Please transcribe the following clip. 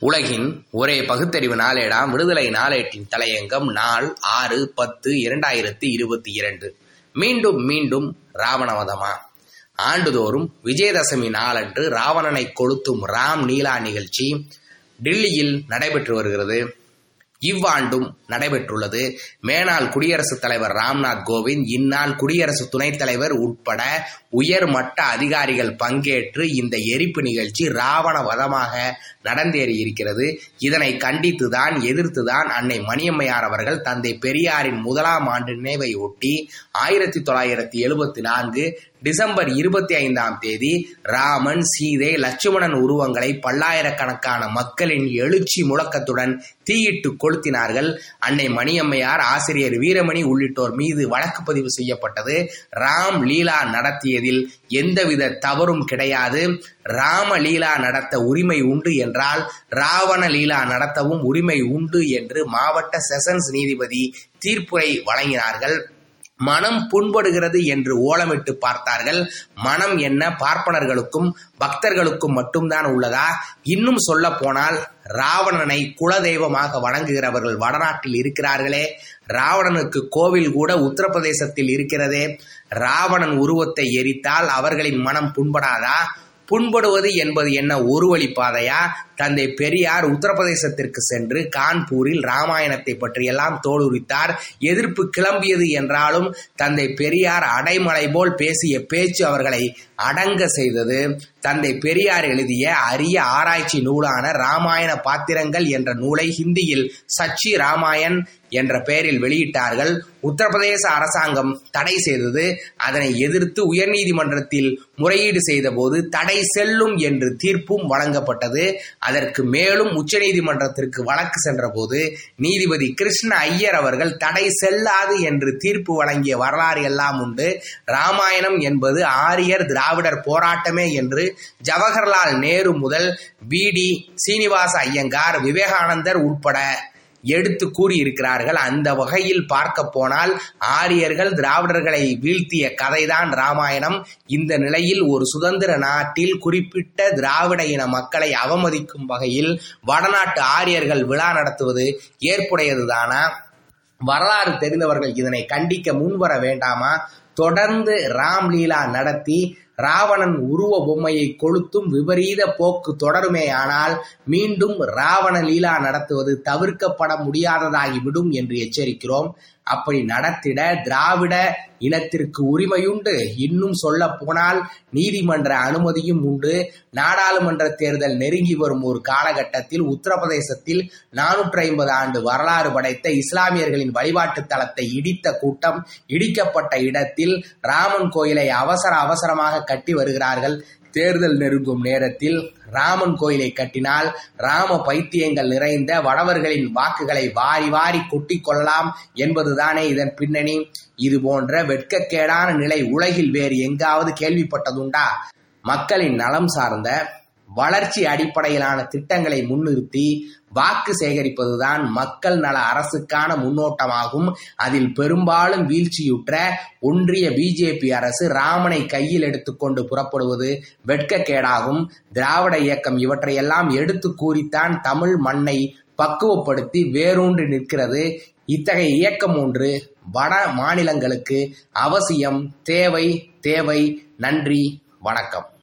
உலகின் ஒரே பகுத்தறிவு நாளேடாம் விடுதலை நாளேட்டின் தலையங்கம் நாள் ஆறு பத்து இரண்டாயிரத்தி இருபத்தி இரண்டு. மீண்டும் மீண்டும் ராவணவதமா. ஆண்டுதோறும் விஜயதசமி நாளன்று ராவணனை கொளுத்தும் ராம் நீலா நிகழ்ச்சி டில்லியில் நடைபெற்று வருகிறது. இவ்வாண்டும் நடைபெற்றுள்ளது. மேனாள் குடியரசுத் தலைவர் ராம்நாத் கோவிந்த் இந்நாள் குடியரசு துணைத் தலைவர் உட்பட உயர் மட்ட அதிகாரிகள் பங்கேற்று இந்த எரிப்பு நிகழ்ச்சி ராவண வதமாக நடந்தேறியிருக்கிறது. இதனை கண்டித்துதான் எதிர்த்துதான் அன்னை மணியம்மையார் அவர்கள் தந்தை பெரியாரின் முதலாம் ஆண்டு நினைவை ஒட்டி ஆயிரத்தி தொள்ளாயிரத்தி எழுபத்தி நான்கு டிசம்பர் இருபத்தி ஐந்தாம் தேதி ராமன் சீதை லட்சுமணன் உருவங்களை பல்லாயிரக்கணக்கான மக்களின் எழுச்சி முழக்கத்துடன் தீயிட்டு கொளுத்தினார்கள். அன்னை மணியம்மையார் ஆசிரியர் வீரமணி உள்ளிட்டோர் மீது வழக்கு பதிவு செய்யப்பட்டது. ராம் லீலா நடத்தியதில் எந்தவித தவறும் கிடையாது. ராம லீலா நடத்த உரிமை உண்டு என்றால் ராவண லீலா நடத்தவும் உரிமை உண்டு என்று மாவட்ட செஷன்ஸ் நீதிபதி தீர்ப்புரை வழங்கினார்கள். மனம் புண்படுகிறது என்று ஓலமிட்டு பார்த்தார்கள். மனம் என்ன? பார்ப்பனர்களுக்கும் பக்தர்களுக்கும் மட்டும்தான் உள்ளதா? இன்னும் சொல்ல போனால் ராவணனை குலதெய்வமாக வணங்குகிறவர்கள் வடநாட்டில் இருக்கிறார்களே. ராவணனுக்கு கோவில் கூட உத்தரப்பிரதேசத்தில் இருக்கிறதே. ராவணன் உருவத்தை எரித்தால் அவர்களின் மனம் புண்படாதா? புண்படுவது என்பது என்ன ஒரு வழி பாதையா? தந்தை பெரியார் உத்தரப்பிரதேசத்திற்கு சென்று கான்பூரில் ராமாயணத்தை பற்றியெல்லாம் தோலுரித்தார். எதிர்ப்பு கிளம்பியது என்றாலும் தந்தை பெரியார் அடைமலை போல் பேசிய பேச்சு அவர்களை அடங்க செய்தது. தந்தை பெரியார் எழுதிய அரிய ஆராய்ச்சி நூலான ராமாயண பாத்திரங்கள் என்ற நூலை ஹிந்தியில் சச்சி ராமாயண் என்ற பெயரில் வெளியிட்டார்கள். உத்தரப்பிரதேச அரசாங்கம் தடை செய்தது. அதனை எதிர்த்து உயர்நீதிமன்றத்தில் முறையீடு செய்தபோது தடை செல்லும் என்று தீர்ப்பும் வழங்கப்பட்டது. அதற்கு மேலும் உச்சநீதிமன்றத்திற்கு வழக்கு சென்றபோது நீதிபதி கிருஷ்ண ஐயர் அவர்கள் தடை செல்லாது என்று தீர்ப்பு வழங்கிய வரலாறு எல்லாம் உண்டு. ராமாயணம் என்பது ஆரியர் திராவிடர் போராட்டமே என்று ஜவஹர்லால் நேரு முதல் பி டி. சீனிவாச ஐயங்கார் விவேகானந்தர் உட்பட எடுத்து கூறியிருக்கிறார்கள். அந்த வகையில் பார்க்க போனால் ஆரியர்கள் திராவிடர்களை வீழ்த்திய கதைதான் ராமாயணம். இந்த நிலையில் ஒரு சுதந்திர நாட்டில் குறிப்பிட்ட திராவிட இன மக்களை அவமதிக்கும் வகையில் வடநாட்டு ஆரியர்கள் விழா நடத்துவது ஏற்புடையதுதானா? வரலாறு தெரிந்தவர்கள் இதனை கண்டிக்க முன்வர வேண்டாமா? தொடர்ந்து ராம்லீலா நடத்தி ராவணன் உருவ பொம்மையை கொளுத்தும் விபரீத போக்கு தொடருமேயானால் மீண்டும் ராவண லீலா நடத்துவது தவிர்க்கப்பட முடியாததாகிவிடும் என்று எச்சரிக்கிறோம். அப்படி நடத்திட திராவிட இனத்திற்கு உரிமையுண்டு. இன்னும் சொல்ல போனால் நீதிமன்ற அனுமதியும் உண்டு. நாடாளுமன்ற தேர்தல் நெருங்கி வரும் ஒரு காலகட்டத்தில் உத்தரப்பிரதேசத்தில் நானூற்றி ஐம்பது ஆண்டு வரலாறு படைத்த இஸ்லாமியர்களின் வழிபாட்டு தலத்தை இடித்த கூட்டம் இடிக்கப்பட்ட இடத்தில் ராமன் கோயிலை அவசர அவசரமாக கட்டி வருகிறார்கள். தேர்தல் நெருங்கும் நேரத்தில் ராமன் கோயிலை கட்டினால் ராம பைத்தியங்கள் நிறைந்த வடவர்களின் வாக்குகளை வாரி வாரி கொட்டி கொள்ளலாம் என்பதுதானே இதன் பின்னணி. இது போன்ற வெட்கக்கேடான நிலை உலகில் வேறு எங்காவது கேள்விப்பட்டதுண்டா? மக்களின் நலம் சார்ந்த வளர்ச்சி அடிப்படையிலான திட்டங்களை முன்னிறுத்தி வாக்கு சேகரிப்பதுதான் மக்கள் நல அரசுக்கான முன்னோட்டமாகும். அதில் பெரும்பாலும் வீழ்ச்சியுற்ற ஒன்றிய பிஜேபி அரசு ராமனை கையில் எடுத்துக்கொண்டு புறப்படுவது வெட்கக்கேடாகும். திராவிட இயக்கம் இவற்றையெல்லாம் எடுத்து கூறித்தான் தமிழ் மண்ணை பக்குவப்படுத்தி வேரூன்றி நிற்கிறது. இத்தகைய இயக்கம் ஒன்று வட மாநிலங்களுக்கு அவசியம். தேவை தேவை நன்றி வணக்கம்.